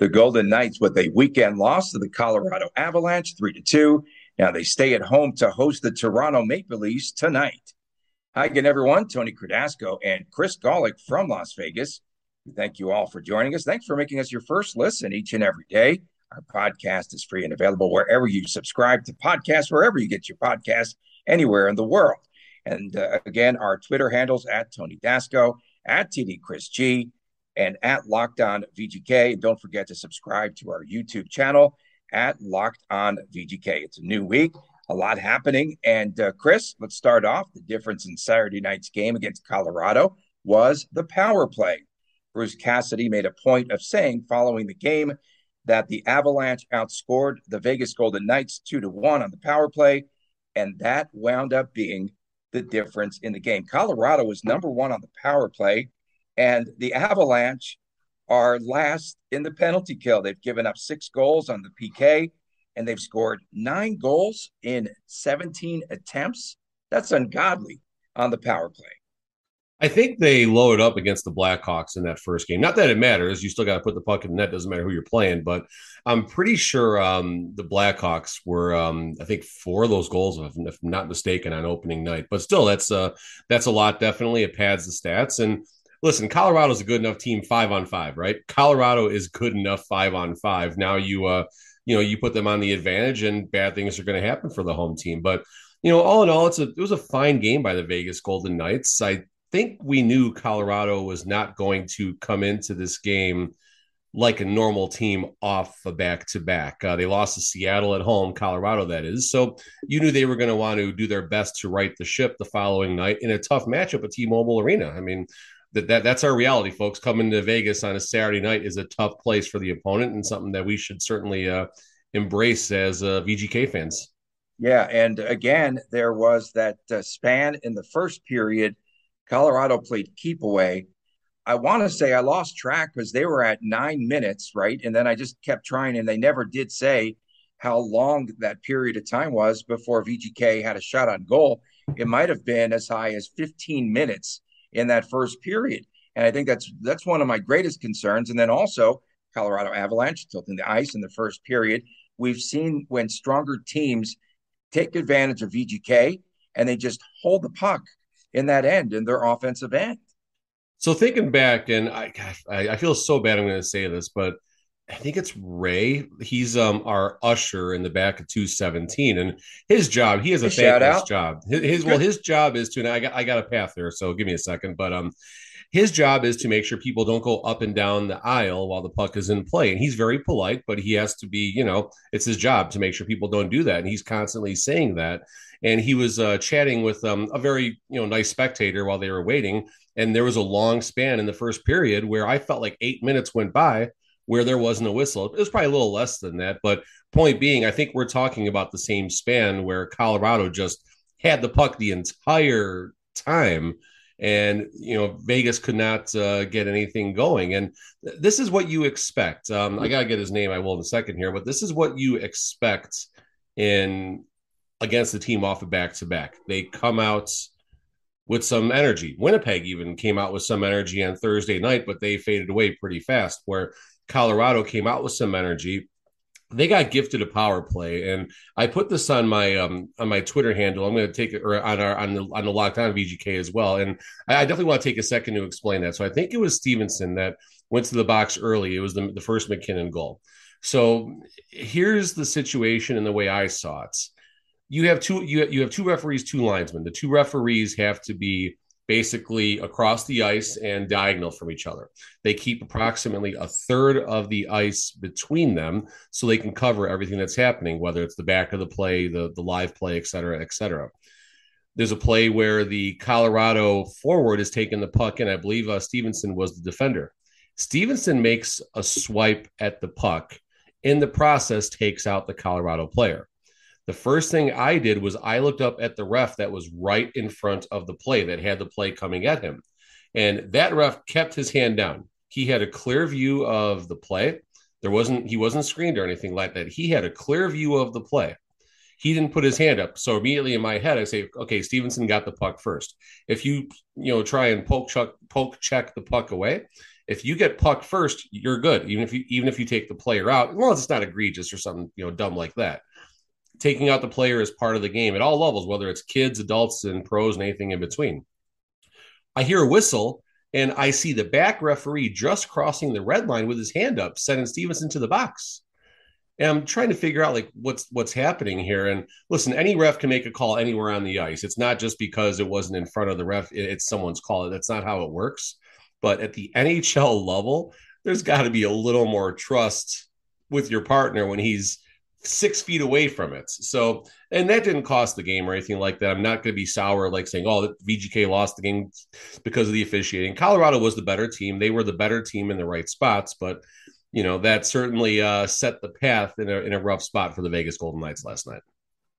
The Golden Knights with a weekend loss to the Colorado Avalanche, three to two. Now they stay at home to host the Toronto Maple Leafs tonight. Hi again, everyone. Tony Cardasco and Chris Gawlik from Las Vegas. Thank you all for joining us. Thanks for making us your first listen each and every day. Our podcast is free and available wherever you subscribe to podcasts, wherever you get your podcasts, anywhere in the world. And uh, again, our Twitter handles at Tony Dasco, at TD Chris G, and at Locked On VGK. And don't forget to subscribe to our YouTube channel at Locked On VGK. It's a new week, a lot happening. And uh, Chris, let's start off. The difference in Saturday night's game against Colorado was the power play. Bruce Cassidy made a point of saying following the game that the Avalanche outscored the Vegas Golden Knights two to one on the power play, and that wound up being the difference in the game. Colorado was number one on the power play, and the Avalanche are last in the penalty kill. They've given up six goals on the PK, and they've scored nine goals in 17 attempts. That's ungodly on the power play. I think they loaded up against the Blackhawks in that first game. Not that it matters; you still got to put the puck in the net. Doesn't matter who you're playing. But I'm pretty sure um, the Blackhawks were, um, I think, four of those goals, if, if not mistaken, on opening night. But still, that's uh, that's a lot. Definitely, it pads the stats. And listen, Colorado's a good enough team five on five, right? Colorado is good enough five on five. Now you, uh, you know, you put them on the advantage, and bad things are going to happen for the home team. But you know, all in all, it's a it was a fine game by the Vegas Golden Knights. I think we knew Colorado was not going to come into this game like a normal team off a back to back. They lost to Seattle at home, Colorado, that is. So you knew they were going to want to do their best to right the ship the following night in a tough matchup at T Mobile Arena. I mean, that, that that's our reality, folks. Coming to Vegas on a Saturday night is a tough place for the opponent and something that we should certainly uh, embrace as uh, VGK fans. Yeah, and again, there was that uh, span in the first period. Colorado played keep away. I want to say I lost track because they were at nine minutes, right? And then I just kept trying, and they never did say how long that period of time was before VGK had a shot on goal. It might have been as high as 15 minutes in that first period. And I think that's that's one of my greatest concerns. And then also Colorado Avalanche tilting the ice in the first period. We've seen when stronger teams take advantage of VGK and they just hold the puck in that end in their offensive end. So thinking back, and I I feel so bad I'm going to say this, but I think it's Ray. He's um our usher in the back of 217, and his job. He has a, thankless job. His, his well, his job is to. And I got I got a path there, so give me a second. But um, his job is to make sure people don't go up and down the aisle while the puck is in play. And he's very polite, but he has to be. You know, it's his job to make sure people don't do that, and he's constantly saying that. And he was uh, chatting with um, a very you know nice spectator while they were waiting, and there was a long span in the first period where I felt like eight minutes went by where there wasn't a whistle. It was probably a little less than that, but point being, I think we're talking about the same span where Colorado just had the puck the entire time and you know Vegas could not uh, get anything going. And this is what you expect. Um, I gotta get his name. I will in a second here, but this is what you expect in against the team off of back to back. They come out with some energy. Winnipeg even came out with some energy on Thursday night, but they faded away pretty fast. Where Colorado came out with some energy. They got gifted a power play, and I put this on my um, on my Twitter handle. I'm going to take it or on our on the on the Locked On VGK as well, and I, I definitely want to take a second to explain that. So I think it was Stephenson that went to the box early. It was the, the first MacKinnon goal. So here's the situation and the way I saw it. You have two you you have two referees, two linesmen. The two referees have to be basically across the ice and diagonal from each other. They keep approximately a third of the ice between them so they can cover everything that's happening, whether it's the back of the play, the, the live play, et cetera, et cetera. There's a play where the Colorado forward is taking the puck, and I believe uh, Stephenson was the defender. Stephenson makes a swipe at the puck in the process takes out the Colorado player. The first thing I did was I looked up at the ref that was right in front of the play that had the play coming at him. And that ref kept his hand down. He had a clear view of the play. There wasn't he wasn't screened or anything like that. He had a clear view of the play. He didn't put his hand up. So immediately in my head, I say, okay, Stephenson got the puck first. If you, you know, try and poke check, poke check the puck away, if you get puck first, you're good. Even if you even if you take the player out, well, it's not egregious or something, you know, dumb like that. Taking out the player is part of the game at all levels, whether it's kids, adults, and pros, and anything in between. I hear a whistle and I see the back referee just crossing the red line with his hand up, sending Stephenson to the box. And I'm trying to figure out like what's what's happening here. And listen, any ref can make a call anywhere on the ice. It's not just because it wasn't in front of the ref; it's someone's call. That's not how it works. But at the NHL level, there's got to be a little more trust with your partner when he's six feet away from it. So, and that didn't cost the game or anything like that. I'm not going to be sour like saying, oh, VGK lost the game because of the officiating. Colorado was the better team. They were the better team in the right spots, but you know that certainly uh, set the path in a in a rough spot for the Vegas Golden Knights last night.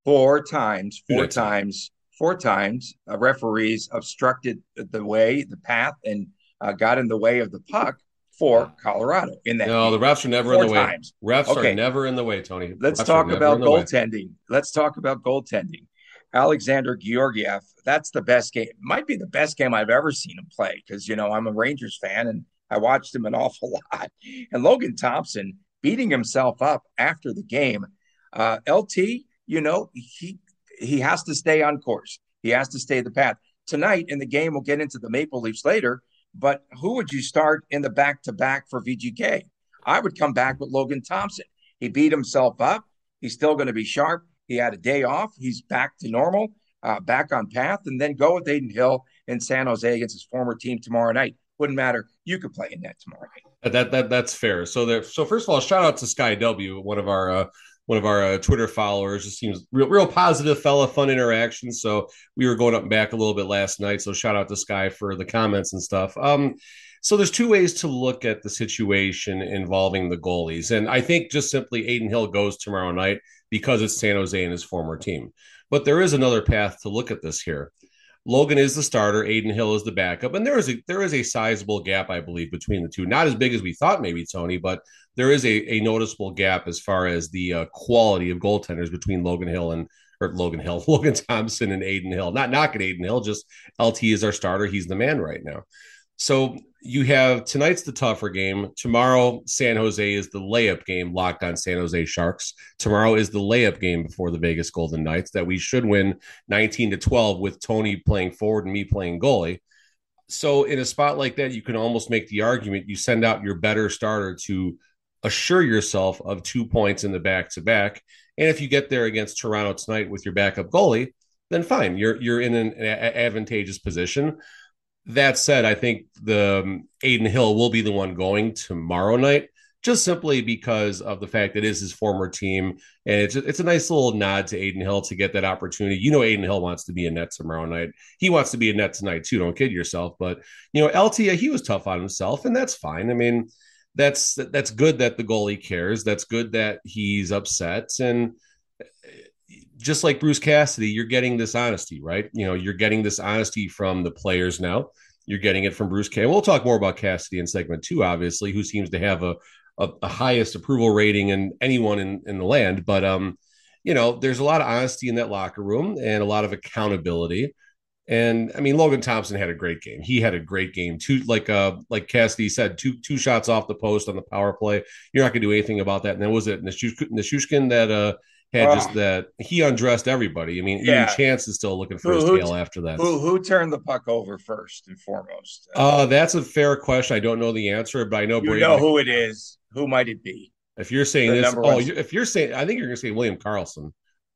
Four times, four times, four times, uh, referees obstructed the way, the path, and uh, got in the way of the puck for Colorado in that. No, game. the refs are never Four in the times. way. Refs okay. are never in the way, Tony. Let's talk about goaltending. Let's talk about goaltending. Alexander Georgiev, that's the best game. Might be the best game I've ever seen him play because you know I'm a Rangers fan and I watched him an awful lot. And Logan Thompson beating himself up after the game. Uh, LT, you know, he he has to stay on course. He has to stay the path. Tonight in the game, we'll get into the Maple Leafs later. But who would you start in the back to back for VGK? I would come back with Logan Thompson. He beat himself up. He's still going to be sharp. He had a day off. He's back to normal, uh, back on path, and then go with Adin Hill in San Jose against his former team tomorrow night. Wouldn't matter. You could play in that tomorrow night. That that that's fair. So there. So first of all, shout out to Sky W, one of our uh, one of our uh, Twitter followers. Just seems real, real positive fella, fun interaction. So we were going up and back a little bit last night. So shout out to Sky for the comments and stuff. Um, so there's two ways to look at the situation involving the goalies, and I think just simply Adin Hill goes tomorrow night because it's San Jose and his former team. But there is another path to look at this here. Logan is the starter, Adin Hill is the backup, and there is a there is a sizable gap, I believe, between the two. Not as big as we thought, maybe Tony, but there is a, a noticeable gap as far as the uh, quality of goaltenders between Logan Hill and or Logan Hill, Logan Thompson and Adin Hill. Not knocking Adin Hill, just LT is our starter. He's the man right now. So you have tonight's the tougher game. Tomorrow, San Jose is the layup game locked on San Jose Sharks. Tomorrow is the layup game before the Vegas Golden Knights that we should win 19 to 12 with Tony playing forward and me playing goalie. So, in a spot like that, you can almost make the argument you send out your better starter to assure yourself of two points in the back to back. And if you get there against Toronto tonight with your backup goalie, then fine, you're you're in an advantageous position. That said, I think the um, Adin Hill will be the one going tomorrow night, just simply because of the fact that it is his former team, and it's it's a nice little nod to Adin Hill to get that opportunity. You know, Adin Hill wants to be a net tomorrow night. He wants to be a net tonight too. Don't kid yourself. But you know, LT he was tough on himself, and that's fine. I mean, that's that's good that the goalie cares. That's good that he's upset and just like Bruce Cassidy, you're getting this honesty, right? You know, you're getting this honesty from the players now. You're getting it from Bruce K. We'll talk more about Cassidy in segment two, obviously, who seems to have a, a, a highest approval rating in anyone in, in the land. But um, you know, there's a lot of honesty in that locker room and a lot of accountability. And I mean, Logan Thompson had a great game. He had a great game. Two, like uh, like Cassidy said, two two shots off the post on the power play. You're not going to do anything about that. And then was it Nichushkin that uh had oh. just that he undressed everybody. I mean, yeah. even Chance is still looking for who, his tail after that. Who, who turned the puck over first and foremost? Uh, that's a fair question. I don't know the answer, but I know you Brady know who it is. Who might it be? If you're saying the this, oh, if you're saying, I think you're going to say William Karlsson.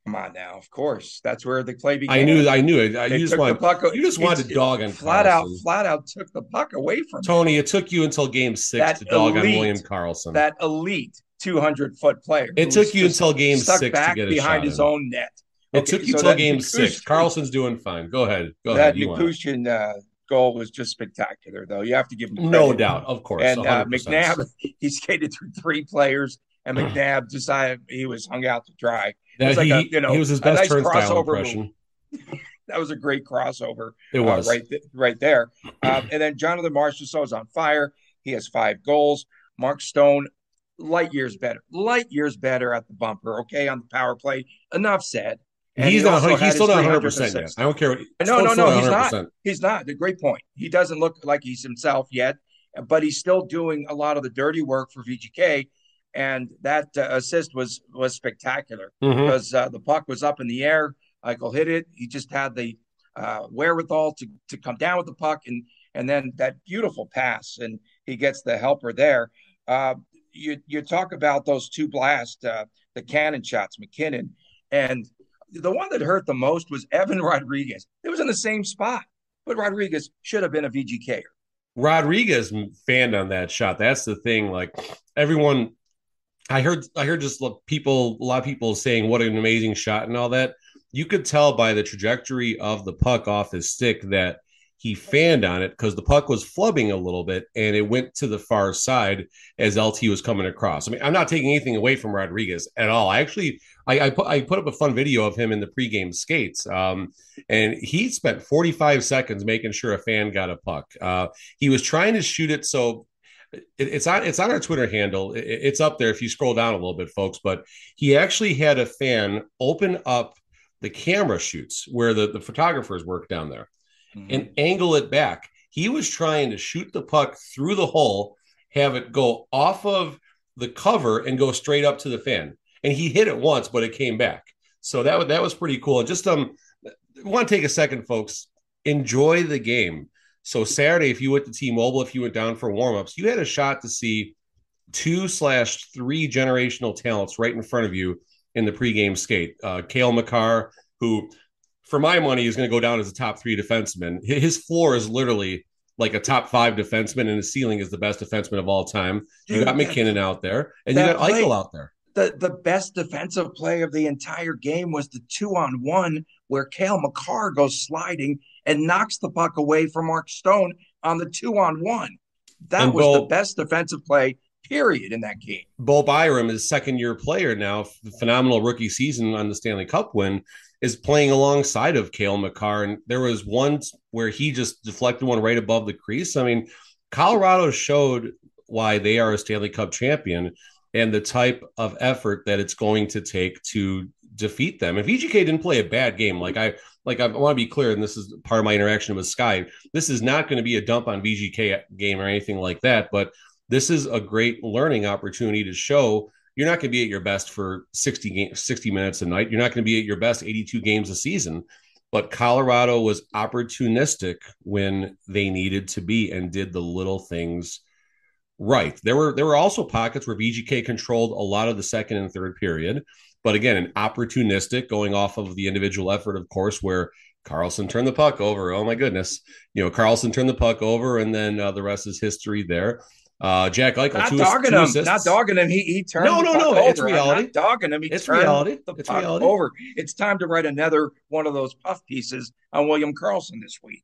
Come on now, of course. That's where the play began. I knew, I knew it. you just wanted, puck, you just wanted to dog on flat out, flat out took the puck away from Tony. Him. It took you until game six that to dog elite, on William Karlsson. That elite 200 foot player. It took you until game six to get behind his in. own net. It okay, took you so until game six. Karlsson's doing fine. Go ahead. Go that ahead. Uh, goal was just spectacular, though. You have to give him no doubt, of course. And uh, McNabb, he skated through three players and McNabb decided he was hung out to dry. That, was like he, a, you know, he was his best nice turnstile impression. that was a great crossover. It was uh, right, th- right there. Um, and then Jonathan Marchessault is on fire. He has five goals. Mark Stone, light years better, light years better at the bumper. Okay, on the power play. Enough said. And he's he not. He's still not 100 percent. I don't care. What, no, no, no. He's not. He's not. A great point. He doesn't look like he's himself yet, but he's still doing a lot of the dirty work for VGK. And that uh, assist was was spectacular mm-hmm. because uh, the puck was up in the air. Michael hit it. He just had the uh, wherewithal to to come down with the puck and and then that beautiful pass and he gets the helper there. You you talk about those two blasts, uh, the cannon shots, MacKinnon, and the one that hurt the most was Evan Rodrigues. It was in the same spot, but Rodrigues should have been a VGKer. Rodrigues fanned on that shot. That's the thing. Like everyone, I heard, I heard just people, a lot of people saying what an amazing shot and all that. You could tell by the trajectory of the puck off his stick that he fanned on it because the puck was flubbing a little bit and it went to the far side as LT was coming across. I mean, I'm not taking anything away from Rodrigues at all. I actually I, I put I put up a fun video of him in the pregame skates, um, and he spent 45 seconds making sure a fan got a puck. Uh, he was trying to shoot it so it, it's on it's on our Twitter handle. It, it's up there if you scroll down a little bit, folks. But he actually had a fan open up the camera shoots where the, the photographers work down there mm-hmm. and angle it back. He was trying to shoot the puck through the hole, have it go off of the cover and go straight up to the fan. And he hit it once, but it came back. So that that was pretty cool. And just um, want to take a second, folks. Enjoy the game. So Saturday, if you went to T-Mobile, if you went down for warmups, you had a shot to see two slash three generational talents right in front of you in the pregame skate. Uh, Cale Makar, who for my money, is going to go down as a top three defenseman. His floor is literally like a top five defenseman, and his ceiling is the best defenseman of all time. You got MacKinnon out there, and you got play, Eichel out there. The the best defensive play of the entire game was the two on one where Cale Makar goes sliding and knocks the puck away from Mark Stone on the two on one. That and was Bo, the best defensive play period in that game. Bo Byram is second year player now, phenomenal rookie season on the Stanley Cup win is playing alongside of Cale Makar. And there was one where he just deflected one right above the crease. I mean, Colorado showed why they are a Stanley Cup champion and the type of effort that it's going to take to defeat them. If VGK didn't play a bad game, like I like I want to be clear, and this is part of my interaction with Sky, this is not going to be a dump on VGK game or anything like that, but this is a great learning opportunity to show you're not going to be at your best for 60 games, 60 minutes a night. You're not going to be at your best 82 games a season. But Colorado was opportunistic when they needed to be and did the little things right. There were there were also pockets where VGK controlled a lot of the second and third period, but again, an opportunistic going off of the individual effort, of course, where Karlsson turned the puck over. Oh my goodness, you know Karlsson turned the puck over, and then uh, the rest is history there. Uh, Jack Eichel, not two, dogging two him, assists. not dogging him. He he turned. No, no, no. Over. It's reality. not dogging him. He it's reality. The it's puck reality. over. It's time to write another one of those puff pieces on William Karlsson this week.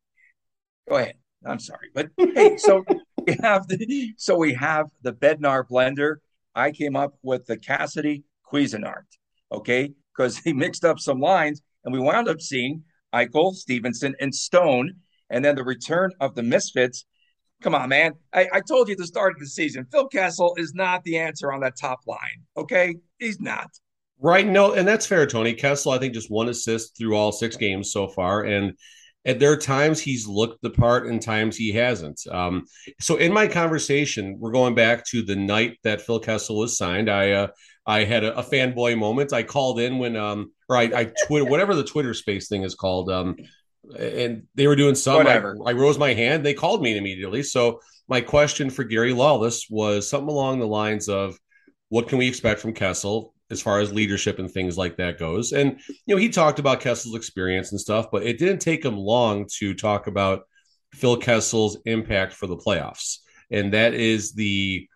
Go ahead. I'm sorry, but hey, so we have the so we have the Bednar blender. I came up with the Cassidy Cuisinart, okay, because he mixed up some lines, and we wound up seeing Eichel, Stephenson, and Stone, and then the return of the Misfits Come on, man. I, I told you at the start of the season, Phil Kessel is not the answer on that top line. Okay. He's not. Right. No, and that's fair, Tony. Kessel, I think, just one assist through all six games so far. And at there are times he's looked the part and times he hasn't. Um, so in my conversation, we're going back to the night that Phil Kessel was signed. I uh, I had a, a fanboy moment. I called in when um or I, I Twitter whatever the Twitter space thing is called. Um and they were doing some. I, I, rose my hand. They called me immediately. So my question for Gary Lawless was something along the lines of, "What can we expect from Kessel as far as leadership and things like that goes?" And you know, he talked about Kessel's experience and stuff, but it didn't take him long to talk about Phil Kessel's impact for the playoffs, and that is the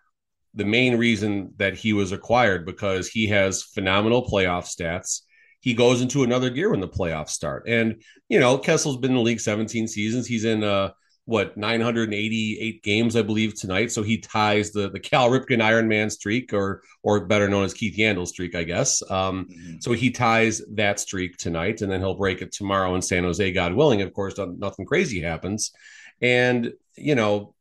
the main reason that he was acquired because he has phenomenal playoff stats he goes into another gear when the playoffs start. And you know, Kessel's been in the league 17 seasons. He's in uh what 988 games, I believe, tonight. So he ties the the Cal Ripken Ironman streak, or or better known as Keith Yandle streak, I guess. Um, mm-hmm. So he ties that streak tonight, and then he'll break it tomorrow in San Jose, God willing. Of course, nothing crazy happens, and you know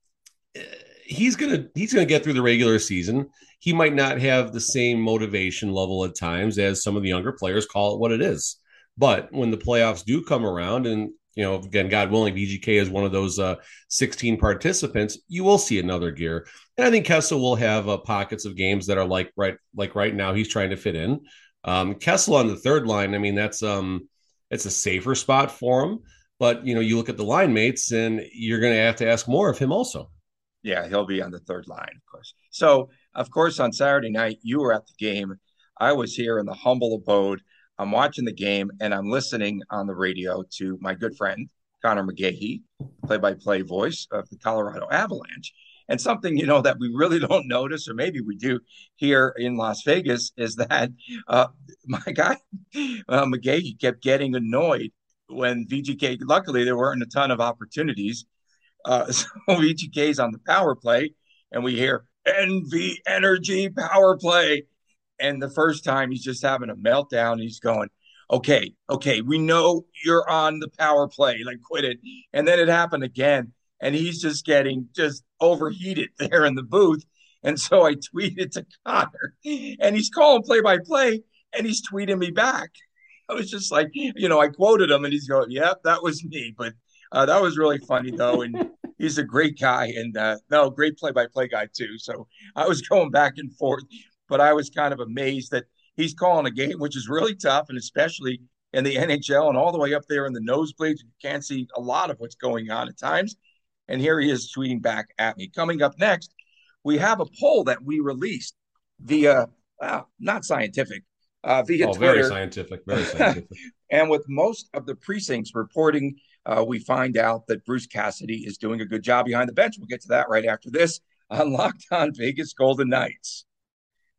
he's gonna he's gonna get through the regular season. He might not have the same motivation level at times as some of the younger players. Call it what it is. But when the playoffs do come around, and you know, again, God willing, VGK is one of those uh, 16 participants. You will see another gear, and I think Kessel will have uh, pockets of games that are like right, like right now he's trying to fit in. Um, Kessel on the third line, I mean, that's um, it's a safer spot for him. But you know, you look at the line mates, and you're going to have to ask more of him also. Yeah, he'll be on the third line, of course. So, of course, on Saturday night, you were at the game. I was here in the humble abode I'm watching the game and I'm listening on the radio to my good friend Conor McGahey, play-by-play voice of the Colorado Avalanche. And something you know that we really don't notice, or maybe we do here in Las Vegas, is that uh, my guy uh, kept getting annoyed when VGK. Luckily, there weren't a ton of opportunities, uh, so VGK's on the power play, and we hear NV Energy power play, and the first time he's just having a meltdown. He's going, okay, okay, we know you're on the power play, like quit it. And then it happened again. And he's just getting just overheated there in the booth. And so I tweeted to Connor, and he's calling play by play, and he's tweeting me back. I was just like, you know, I quoted him, and he's going, "Yep, that was me." But uh, that was really funny, though, and he's a great guy, and uh, no, great play by play guy too. So I was going back and forth but I was kind of amazed that he's calling a game, which is really tough, and especially in the NHL and all the way up there in the nosebleeds, you can't see a lot of what's going on at times. And here he is tweeting back at me. Coming up next, we have a poll that we released via, well, not scientific, uh, via oh, Twitter. Very scientific, very scientific. and with most of the precincts reporting, uh, we find out that Bruce Cassidy is doing a good job behind the bench. We'll get to that right after this on Locked On Vegas Golden Knights.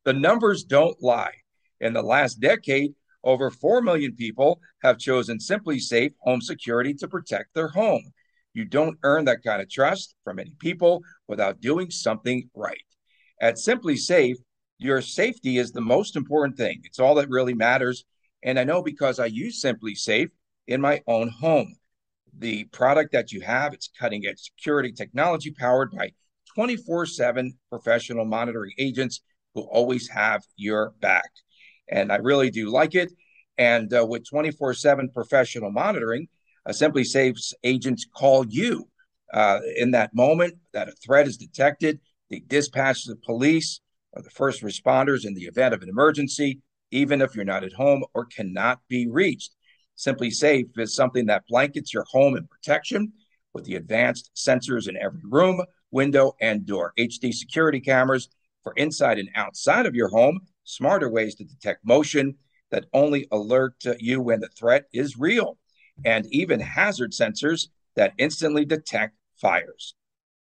The numbers don't lie. In the last decade, over 4 million people have chosen SimpliSafe Home Security to protect their home. You don't earn that kind of trust from any people without doing something right. At SimpliSafe, your safety is the most important thing. It's all that really matters. And I know because I use SimpliSafe in my own home. The product that you have, it's cutting edge security technology powered by 24 7 professional monitoring agents who always have your back. And I really do like it. And uh, with 24 7 professional monitoring, uh, SimpliSafe's agents call you uh, in that moment that a threat is detected. They dispatch the police or the first responders in the event of an emergency, even if you're not at home or cannot be reached. SimpliSafe is something that blankets your home in protection with the advanced sensors in every room, window, and door. HD security cameras for inside and outside of your home, smarter ways to detect motion that only alert you when the threat is real, and even hazard sensors that instantly detect fires.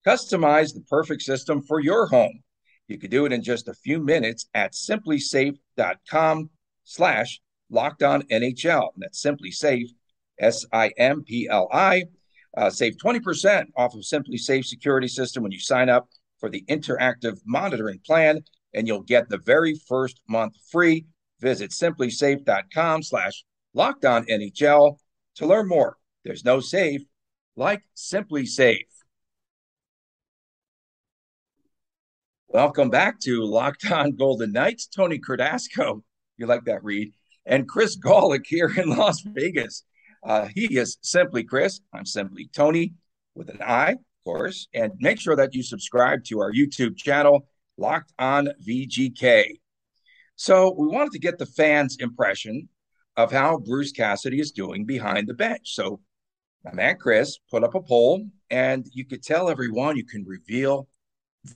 Customize the perfect system for your home. You can do it in just a few minutes at simplisafe.com slash locked on NHL. And that's SimpliSafe, S I M P L I. Uh, save 20% off of SimpliSafe security system when you sign up for the interactive monitoring plan, and you'll get the very first month free. Visit simplisafe.com slash lockdown NHL to learn more. There's no safe like SimpliSafe. Welcome back to Locked On Golden Knights. Tony Cardasco, you like that read, and Chris Gawlik here in Las Vegas. Uh, he is simply Chris. I'm simply Tony with an I of course, and make sure that you subscribe to our YouTube channel, Locked On VGK. So, we wanted to get the fans' impression of how Bruce Cassidy is doing behind the bench. So, my man Chris put up a poll, and you could tell everyone, you can reveal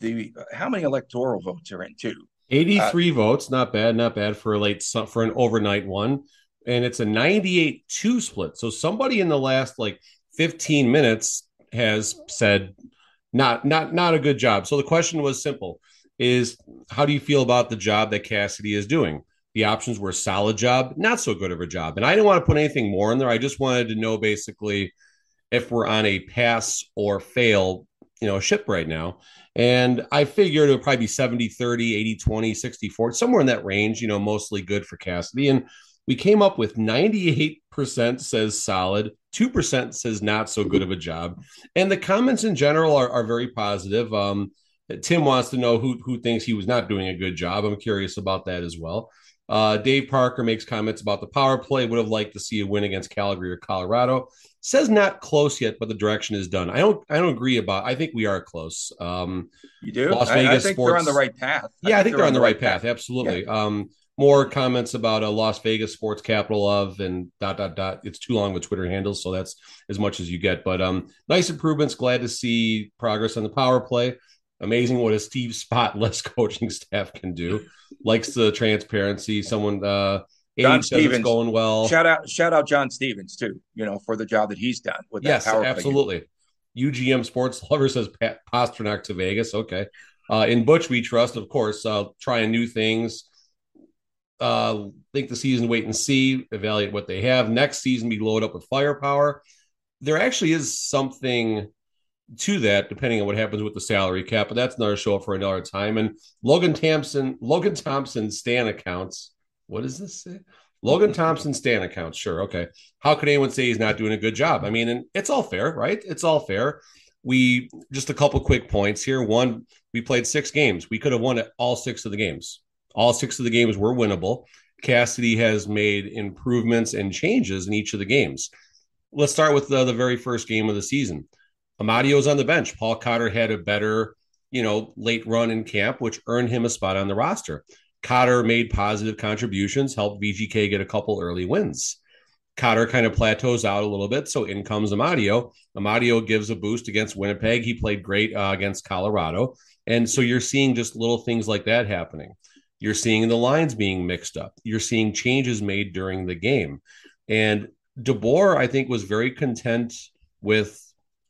the how many electoral votes are in too. 83 uh, votes, not bad, not bad for a late for an overnight one. And it's a 98 2 split. So somebody in the last like 15 minutes has said not not not a good job. So the question was simple: is how do you feel about the job that Cassidy is doing? The options were solid job, not so good of a job. And I didn't want to put anything more in there. I just wanted to know basically if we're on a pass or fail, you know, a ship right now. And I figured it would probably be 70 30, 80 20, 60 40, somewhere in that range, you know, mostly good for Cassidy. And we came up with 98% says solid, 2% says not so good of a job. And the comments in general are, are very positive. Um, Tim wants to know who, who thinks he was not doing a good job. I'm curious about that as well. Uh, Dave Parker makes comments about the power play. Would have liked to see a win against Calgary or Colorado. Says not close yet, but the direction is done. I don't. I don't agree about. I think we are close. Um, you do. Las Vegas I, I think Sports, they're on the right path. I yeah, I think they're, they're on the right path. path. Absolutely. Yeah. Um, more comments about a Las Vegas sports capital of and dot dot dot. It's too long with Twitter handles, so that's as much as you get. But um, nice improvements. Glad to see progress on the power play. Amazing what a Steve Spotless coaching staff can do. Likes the transparency. Someone uh John Stevens going well. Shout out, shout out John Stevens too. You know for the job that he's done with yes, absolutely. UGM Sports Lover says Pat Pastrnak to Vegas. Okay, uh, in Butch we trust, of course. Uh, trying new things. Uh, think the season wait and see, evaluate what they have. Next season, be load up with firepower. There actually is something to that, depending on what happens with the salary cap, but that's another show for another time. And Logan Thompson, Logan Thompson Stan accounts. What does this say? Logan Thompson Stan accounts. Sure, okay. How could anyone say he's not doing a good job? I mean, and it's all fair, right? It's all fair. We just a couple quick points here. One, we played six games. We could have won all six of the games. All six of the games were winnable. Cassidy has made improvements and changes in each of the games. Let's start with the, the very first game of the season. Amadio's on the bench. Paul Cotter had a better, you know, late run in camp, which earned him a spot on the roster. Cotter made positive contributions, helped VGK get a couple early wins. Cotter kind of plateaus out a little bit, so in comes Amadio. Amadio gives a boost against Winnipeg. He played great uh, against Colorado, and so you're seeing just little things like that happening. You're seeing the lines being mixed up. You're seeing changes made during the game, and DeBoer, I think, was very content with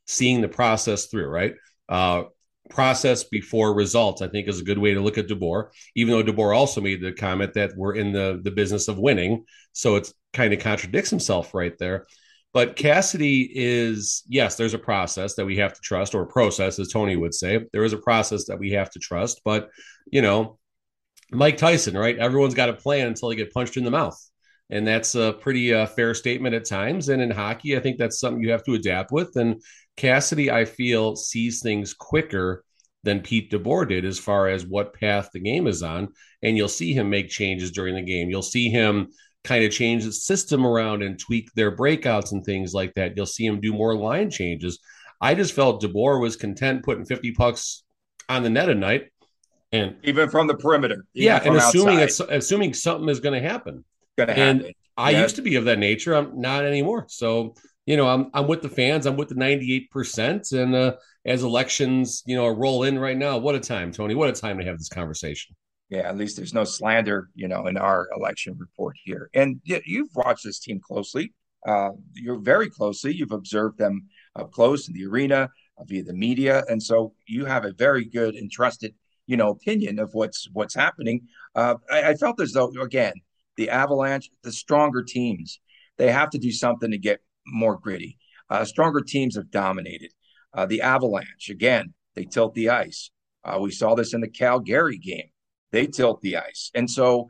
seeing the process through, right? Uh, process before results, I think, is a good way to look at DeBoer, even though DeBoer also made the comment that we're in the, the business of winning. So it's kind of contradicts himself right there. But Cassidy is, yes, there's a process that we have to trust, or process, as Tony would say. There is a process that we have to trust. But, you know, Mike Tyson, right? Everyone's got a plan until they get punched in the mouth. And that's a pretty uh, fair statement at times. And in hockey, I think that's something you have to adapt with. And Cassidy, I feel, sees things quicker than Pete DeBoer did as far as what path the game is on. And you'll see him make changes during the game. You'll see him kind of change the system around and tweak their breakouts and things like that. You'll see him do more line changes. I just felt DeBoer was content putting 50 pucks on the net a night. And even from the perimeter. Yeah, and assuming it's assuming something is going to happen. Going to happen. And I used to be of that nature. I'm not anymore. So you know, I'm I'm with the fans. I'm with the 98 percent. And uh, as elections, you know, roll in right now, what a time, Tony! What a time to have this conversation. Yeah, at least there's no slander, you know, in our election report here. And you've watched this team closely. Uh, you're very closely. You've observed them up close in the arena uh, via the media, and so you have a very good and trusted, you know, opinion of what's what's happening. Uh, I, I felt as though again, the Avalanche, the stronger teams, they have to do something to get more gritty. Uh, stronger teams have dominated. Uh, the Avalanche, again, they tilt the ice. Uh, we saw this in the Calgary game. They tilt the ice. And so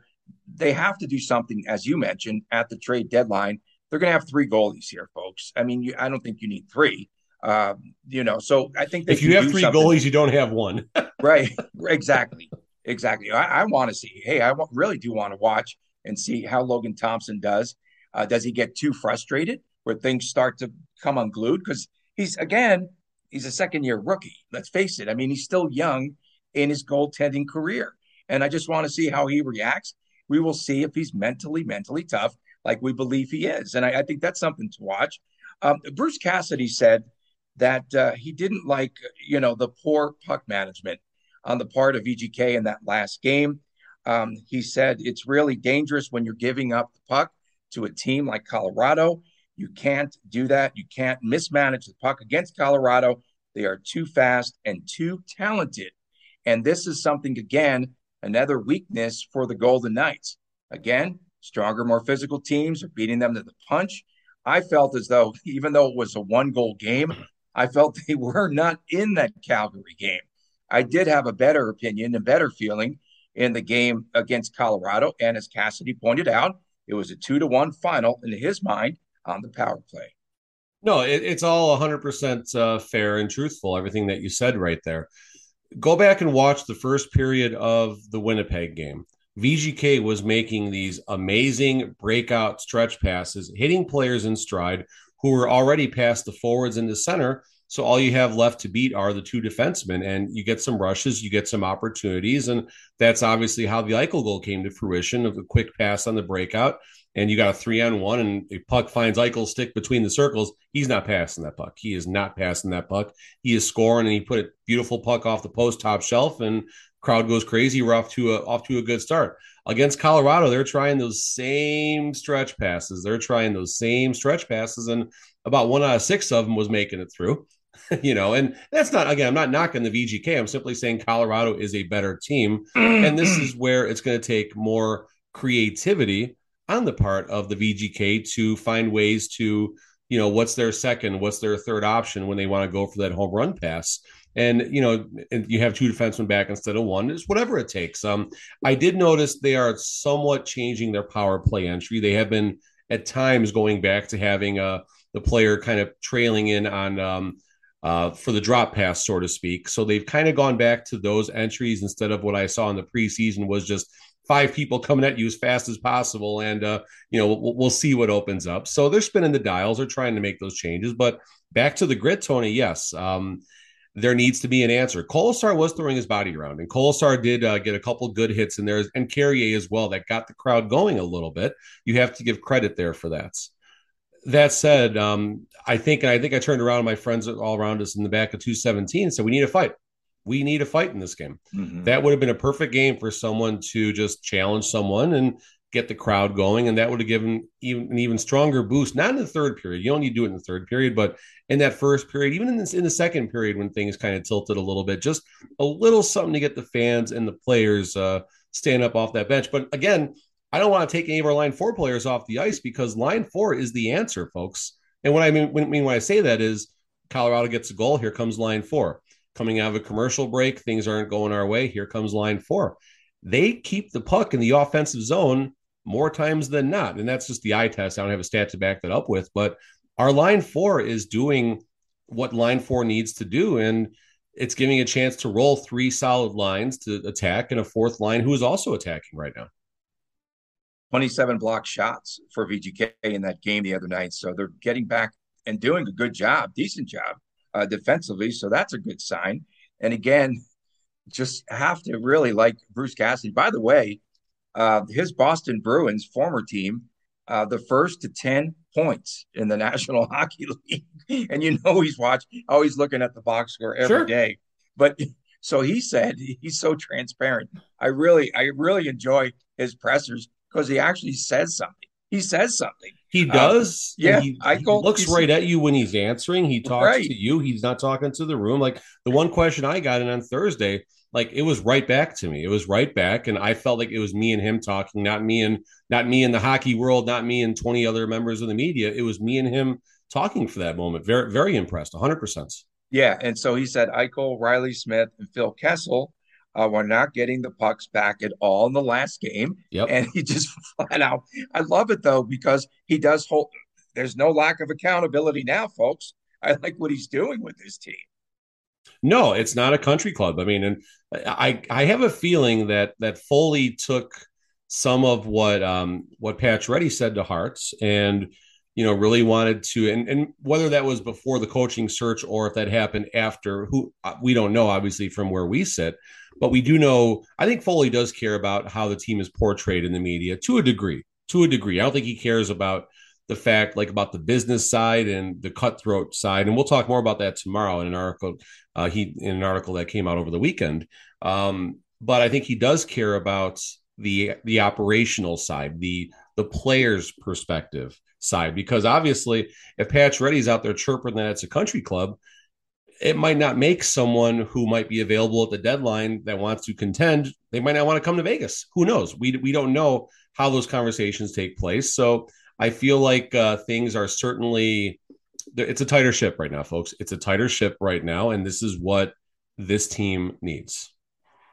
they have to do something, as you mentioned, at the trade deadline. They're going to have three goalies here, folks. I mean, you, I don't think you need three. Um, you know, so I think if you have three something. goalies, you don't have one. right. Exactly. Exactly. I, I want to see. Hey, I w- really do want to watch and see how Logan Thompson does. Uh, does he get too frustrated? Where things start to come unglued because he's again he's a second year rookie. Let's face it. I mean, he's still young in his goaltending career, and I just want to see how he reacts. We will see if he's mentally mentally tough, like we believe he is, and I, I think that's something to watch. Um, Bruce Cassidy said that uh, he didn't like you know the poor puck management on the part of VGK in that last game. Um, he said it's really dangerous when you're giving up the puck to a team like Colorado. You can't do that. You can't mismanage the puck against Colorado. They are too fast and too talented. And this is something, again, another weakness for the Golden Knights. Again, stronger, more physical teams are beating them to the punch. I felt as though, even though it was a one goal game, I felt they were not in that Calgary game. I did have a better opinion and better feeling in the game against Colorado. And as Cassidy pointed out, it was a two to one final in his mind on the power play. No, it, it's all 100% uh, fair and truthful, everything that you said right there. Go back and watch the first period of the Winnipeg game. VGK was making these amazing breakout stretch passes, hitting players in stride who were already past the forwards and the center. So all you have left to beat are the two defensemen, and you get some rushes, you get some opportunities, and that's obviously how the Eichel goal came to fruition of a quick pass on the breakout, and you got a three on one, and the puck finds Eichel's stick between the circles. He's not passing that puck. He is not passing that puck. He is scoring, and he put a beautiful puck off the post top shelf, and crowd goes crazy. We're off to a off to a good start against Colorado. They're trying those same stretch passes. They're trying those same stretch passes, and about one out of six of them was making it through. you know, and that's not again. I'm not knocking the VGK. I'm simply saying Colorado is a better team, and this is where it's going to take more creativity on the part of the VGK to find ways to, you know, what's their second, what's their third option when they want to go for that home run pass. And you know and you have two defensemen back instead of one it's whatever it takes. Um i did notice they are somewhat changing their power play entry. They have been at times going back to having uh the player kind of trailing in on um uh, for the drop pass, so to speak. So they've kind of gone back to those entries instead of what I saw in the preseason was just five people coming at you as fast as possible, and uh, you know we'll, we'll, see what opens up. So they're spinning the dials, they're trying to make those changes. But back to the grit, Tony. Yes, um, there needs to be an answer. Kolesar was throwing his body around, and Kolesar did uh, get a couple good hits in there, and Carrier as well. That got the crowd going a little bit. You have to give credit there for that. That said, um, I think, I think I turned around my friends all around us in the back of 217 and said, "We need a fight. We need a fight in this game." Mm-hmm. That would have been a perfect game for someone to just challenge someone and get the crowd going, and that would have given even an even stronger boost. Not in the third period; you don't need to do it in the third period, but in that first period, even in, this, in the second period when things kind of tilted a little bit, just a little something to get the fans and the players uh, stand up off that bench. But again, I don't want to take any of our line four players off the ice because line four is the answer, folks. And what I mean when, mean when I say that is Colorado gets a goal, here comes line four. Coming out of a commercial break, things aren't going our way. Here comes line four. They keep the puck in the offensive zone more times than not. And that's just the eye test. I don't have a stat to back that up with, but our line four is doing what line four needs to do. And it's giving a chance to roll three solid lines to attack and a fourth line who is also attacking right now. 27 block shots for VGK in that game the other night. So they're getting back and doing a good job, decent job uh, defensively. So that's a good sign. And again, just have to really like Bruce Cassidy. By the way, uh, his Boston Bruins former team, uh, the first to 10 points in the National Hockey League. and you know he's watching, always looking at the box score every sure. day. But so he said he's so transparent. I really, I really enjoy his pressers because he actually says something. He says something. He uh, does. Uh, yeah, he, I go, he looks right at you when he's answering. He talks right. to you. He's not talking to the room. Like the one question I got in on Thursday, like it was right back to me. It was right back, and I felt like it was me and him talking, not me and not me in the hockey world, not me and twenty other members of the media. It was me and him talking for that moment. Very, very impressed. One hundred percent. Yeah, and so he said Eichel, Reilly Smith, and Phil Kessel uh, were not getting the pucks back at all in the last game. Yep. And he just flat out, I love it though, because he does hold, there's no lack of accountability now, folks. I like what he's doing with his team. No, it's not a country club. I mean, and I I have a feeling that that Foley took some of what um what Pacioretty said to Hearts and you know really wanted to and, and whether that was before the coaching search or if that happened after who uh, we don't know obviously from where we sit but we do know, I think Foley does care about how the team is portrayed in the media to a degree. To a degree. I don't think he cares about the fact, like about the business side and the cutthroat side. And we'll talk more about that tomorrow in an article. Uh, he in an article that came out over the weekend. Um, but I think he does care about the the operational side, the the players' perspective side, because obviously, if Pacioretty's out there chirping that it's a country club, it might not make someone who might be available at the deadline that wants to contend. They might not want to come to Vegas. Who knows? We we don't know how those conversations take place. So I feel like uh, things are certainly it's a tighter ship right now, folks. It's a tighter ship right now, and this is what this team needs.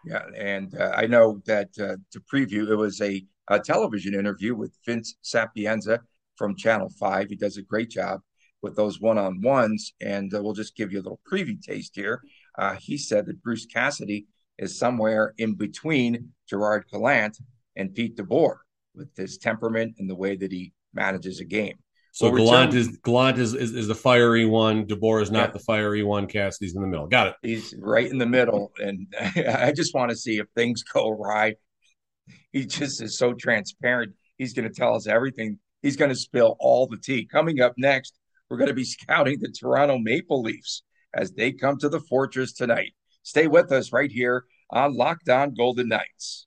Yeah, and uh, I know that uh, to preview, it was a, a, television interview with Vince Sapienza from Channel Five. He does a great job with those one-on-ones, and uh, we'll just give you a little preview taste here. Uh, he said that Bruce Cassidy is somewhere in between Gerard Gallant and Pete DeBoer with his temperament and the way that he manages a game. So we'll Gallant return, is Gallant is, is, is the fiery one. DeBoer is not yeah. the fiery one. Cassidy's in the middle. Got it. He's right in the middle, and I just want to see if things go right. He just is so transparent. He's going to tell us everything. He's going to spill all the tea. Coming up next, we're going to be scouting the Toronto Maple Leafs as they come to the Fortress tonight. Stay with us right here on Locked On Golden Knights.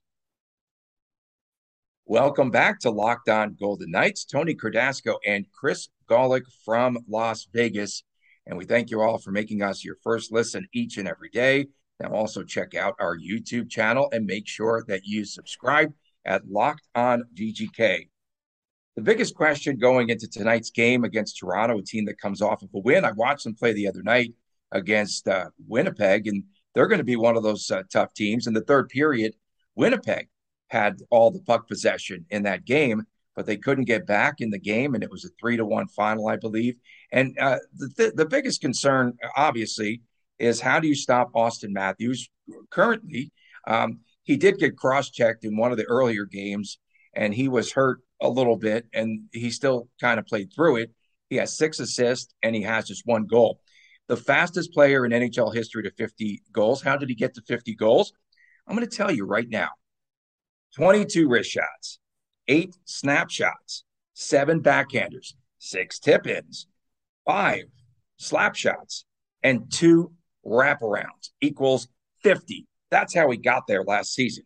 Welcome back to Locked On Golden Knights. Tony Cardasco and Chris Gawlik from Las Vegas. And we thank you all for making us your first listen each and every day. Now, also check out our YouTube channel and make sure that you subscribe at Locked On VGK. The biggest question going into tonight's game against Toronto, a team that comes off of a win. I watched them play the other night against uh, Winnipeg, and they're going to be one of those uh, tough teams. In the third period, Winnipeg had all the puck possession in that game, but they couldn't get back in the game, and it was a three to one final, I believe. And uh, the th- the biggest concern, obviously, is how do you stop Auston Matthews? Currently, um, he did get cross checked in one of the earlier games, and he was hurt a little bit, and he still kind of played through it. He has six assists, and he has just one goal. The fastest player in NHL history to 50 goals. How did he get to 50 goals? I'm going to tell you right now. 22 wrist shots, eight snapshots, seven backhanders, six tip ins, five slap shots, and two wraparounds equals 50. That's how he got there last season.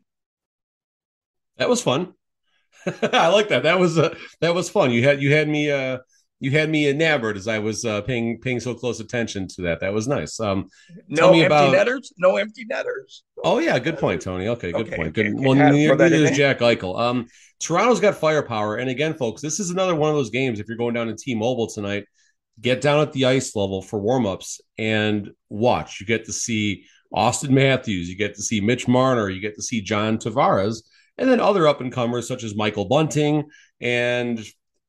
That was fun. I like that. That was uh, that was fun. You had you had me uh you had me enamored as I was uh, paying paying so close attention to that. That was nice. Um, no empty about... netters. No empty netters. Oh yeah, good point, Tony. Okay, good okay, point. Good. Okay, well, neither is Jack Eichel. Um, Toronto's got firepower, and again, folks, this is another one of those games. If you're going down to T-Mobile tonight, get down at the ice level for warmups and watch. You get to see Auston Matthews. You get to see Mitch Marner. You get to see John Tavares. And then other up and comers such as Michael Bunting. And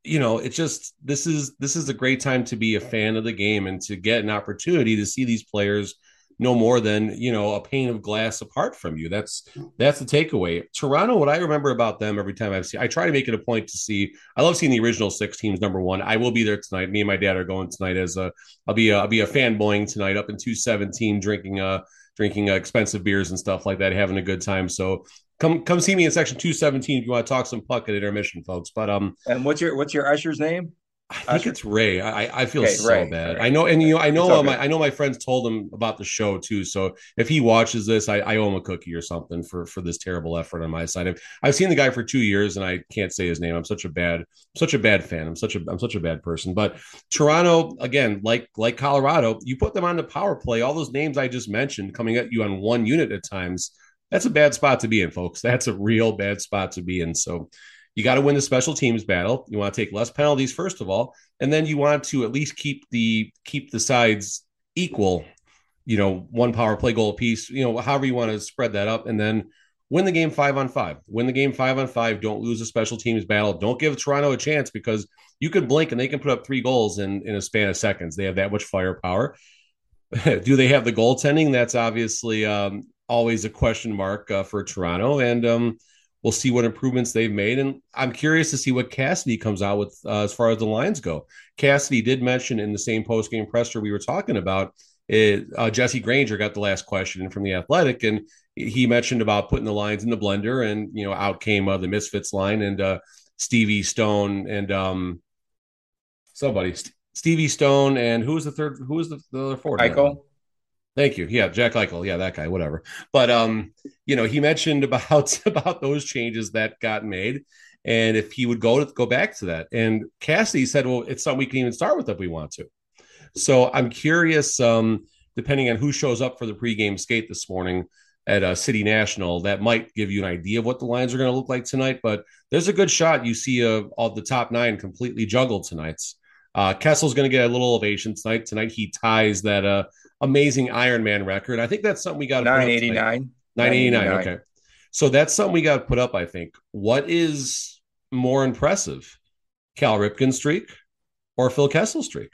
you know it's just this is this is a great time to be a fan of the game and to get an opportunity to see these players no more than you know a pane of glass apart from you. That's that's the takeaway. Toronto what i remember about them every time i've seen i try to make it a point to see i love seeing the original six teams number one. I will be there tonight. Me and my dad are going tonight as a i'll be a, i'll be a fanboying tonight up in 217 drinking uh drinking uh, expensive beers and stuff like that having a good time. So come come see me in section 217 if you want to talk some puck at intermission folks but um and what's your what's your usher's name I think Usher? it's Ray. I, I feel okay, so Ray. bad. Right. I know, and you know, I know, my, I know my friends told him about the show too. So if he watches this, I, I owe him a cookie or something for for this terrible effort on my side. I've, I've seen the guy for two years, and I can't say his name. I'm such a bad, such a bad fan. I'm such a, I'm such a bad person. But Toronto, again, like like Colorado, you put them on the power play. All those names I just mentioned coming at you on one unit at times that's a bad spot to be in, folks. That's a real bad spot to be in. So you got to win the special teams battle. You want to take less penalties first of all, and then you want to at least keep the keep the sides equal. You know, one power play goal piece. You know, however you want to spread that up, and then win the game five on five. Win the game five on five. Don't lose a special teams battle. Don't give Toronto a chance because you could blink and they can put up three goals in in a span of seconds. They have that much firepower. Do they have the goaltending? That's obviously um, always a question mark uh, for Toronto, and um, we'll see what improvements they've made. And I'm curious to see what Cassidy comes out with uh, as far as the lines go. Cassidy did mention in the same post game presser we were talking about. It, uh, Jesse Granger got the last question from the Athletic, and he mentioned about putting the lines in the blender, and you know, out came uh, the Misfits line and uh, Stevie Stone and um, somebody, Stevie Stone, and who was the third? Who was the, the other fourth? Michael. Thank you. Yeah, Jack Eichel. Yeah, that guy. Whatever. But um, you know, he mentioned about about those changes that got made, and if he would go to go back to that. And Cassidy said, "Well, it's something we can even start with if we want to." So I'm curious. Um, depending on who shows up for the pregame skate this morning, at uh, City National, that might give you an idea of what the lines are going to look like tonight. But there's a good shot you see uh, all the top nine completely juggled tonight. Uh, Kessel's going to get a little ovation tonight. Tonight he ties that uh, amazing Ironman record. I think that's something we got to 989. 989. Okay. So that's something we got to put up, I think. What is more impressive, Cal Ripken streak or Phil Kessel streak?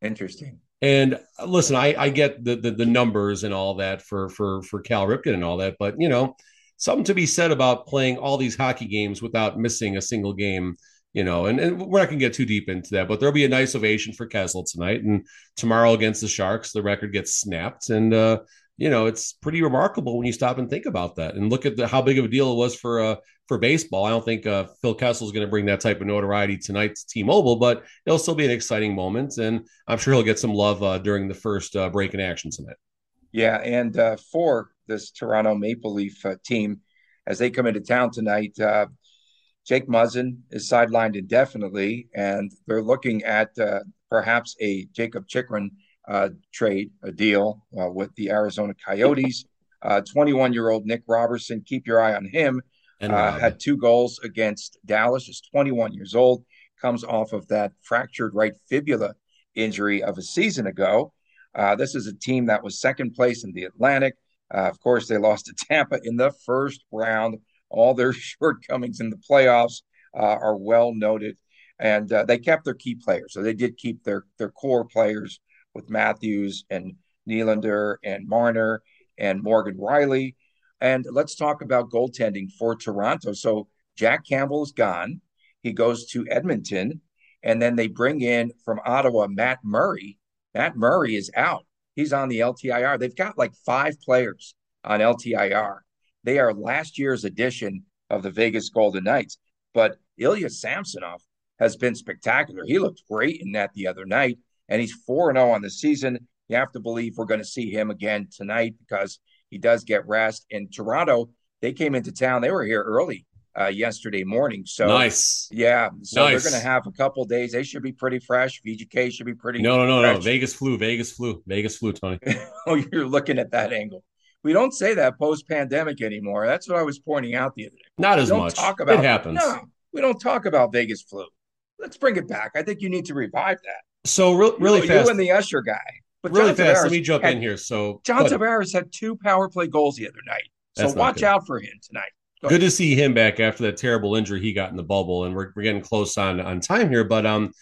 Interesting. And uh, listen, I, I get the, the, the numbers and all that for for for Cal Ripken and all that, but you know, something to be said about playing all these hockey games without missing a single game. You know, and, and we're not going to get too deep into that, but there'll be a nice ovation for Kessel tonight. And tomorrow against the Sharks, the record gets snapped. And uh, you know, it's pretty remarkable when you stop and think about that and look at the, how big of a deal it was for uh, for baseball. I don't think uh, Phil Kessel is going to bring that type of notoriety tonight to T-Mobile, but it'll still be an exciting moment, and I'm sure he'll get some love uh, during the first uh, break in action tonight. Yeah, and uh, for this Toronto Maple Leaf uh, team, as they come into town tonight, uh, Jake Muzzin is sidelined indefinitely, and they're looking at perhaps a Jakob Chychrun uh, trade, a deal uh, with the Arizona Coyotes. 21 year old Nick Robertson, keep your eye on him. Uh, had two goals against Dallas, is 21 years old, comes off of that fractured right fibula injury of a season ago. Uh, this is a team that was second place in the Atlantic. Uh, of course, they lost to Tampa in the first round. All their shortcomings in the playoffs uh, are well noted, and uh, they kept their key players. So they did keep their their core players with Matthews and Nylander and Marner and Morgan Rielly. And let's talk about goaltending for Toronto. So Jack Campbell is gone. He goes to Edmonton. And then they bring in from Ottawa Matt Murray. Matt Murray is out. He's on the LTIR. They've got like five players on LTIR. They are last year's edition of the Vegas Golden Knights. But Ilya Samsonov has been spectacular. He looked great in that the other night and he's 4 0 on the season. You have to believe we're going to see him again tonight because he does get rest. In Toronto, they came into town. They were here early uh, yesterday morning. So nice. Yeah. So nice. they're going to have a couple days. They should be pretty fresh. VGK should be pretty. No, no, no, fresh. no. Vegas flu. Vegas flu. Vegas flu. Tony. oh, you're looking at that angle. We don't say that post pandemic anymore. That's what I was pointing out the other day. Not as much. Talk about it happens. No, we don't talk about Vegas flu. Let's bring it back. I think you need to revive that. So re- really you, fast, you and the Usher guy. But really John fast. Tavares let me jump had, in here. So John Tavares had two power play goals the other night. So watch good. out for him tonight. Go good ahead. to see him back after that terrible injury he got in the bubble, and we're, we're getting close on on time here. But um,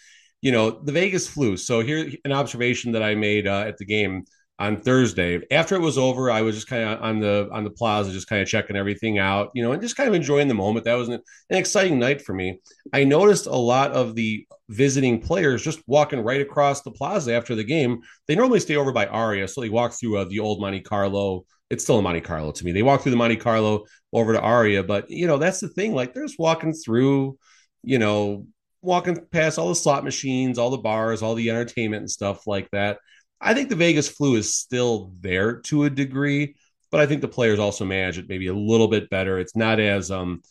you know the Vegas flu. So here an observation that I made uh, at the game on Thursday. After it was over, I was just kind of on the on the plaza, just kind of checking everything out, you know, and just kind of enjoying the moment. That was an, an, exciting night for me. I noticed a lot of the visiting players just walking right across the plaza after the game. They normally stay over by Aria, so they walk through uh, the old Monte Carlo. It's still a Monte Carlo to me. They walk through the Monte Carlo over to Aria, but you know that's the thing. Like they're just walking through, you know, walking past all the slot machines, all the bars, all the entertainment and stuff like that I think the Vegas flu is still there to a degree, but I think the players also manage it maybe a little bit better. It's not as um,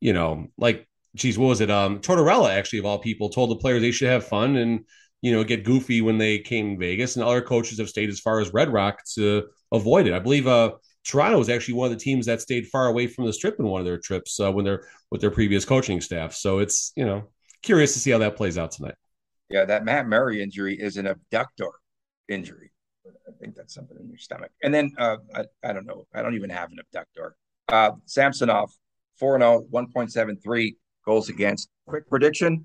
you know, like geez, what was it? Um, Tortorella actually of all people told the players they should have fun and you know get goofy when they came to Vegas, and other coaches have stayed as far as Red Rock to avoid it. I believe uh Toronto was actually one of the teams that stayed far away from the strip in one of their trips uh, when they're with their previous coaching staff. So it's you know curious to see how that plays out tonight. Yeah, that Matt Murray injury is an abductor injury. I think that's something in your stomach. And then uh, I, I don't know. I don't even have an abductor. Uh, Samsonov, 4 0, 1.73 goals against. Quick prediction?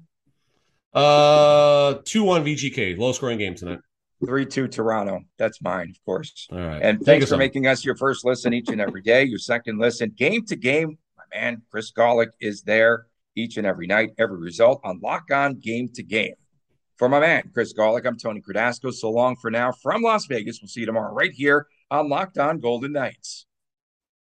Uh, 2 1 VGK, low scoring game tonight. 3 2 Toronto. That's mine, of course. All right. And thanks for making us your first listen each and every day, your second listen. Game to game, my man, Chris Gawlik is there each and every night, every result on Lock On Game to Game. For my man, Chris Gawlik, I'm Tony Cardasco. So long for now from Las Vegas. We'll see you tomorrow right here on Locked On Golden Knights.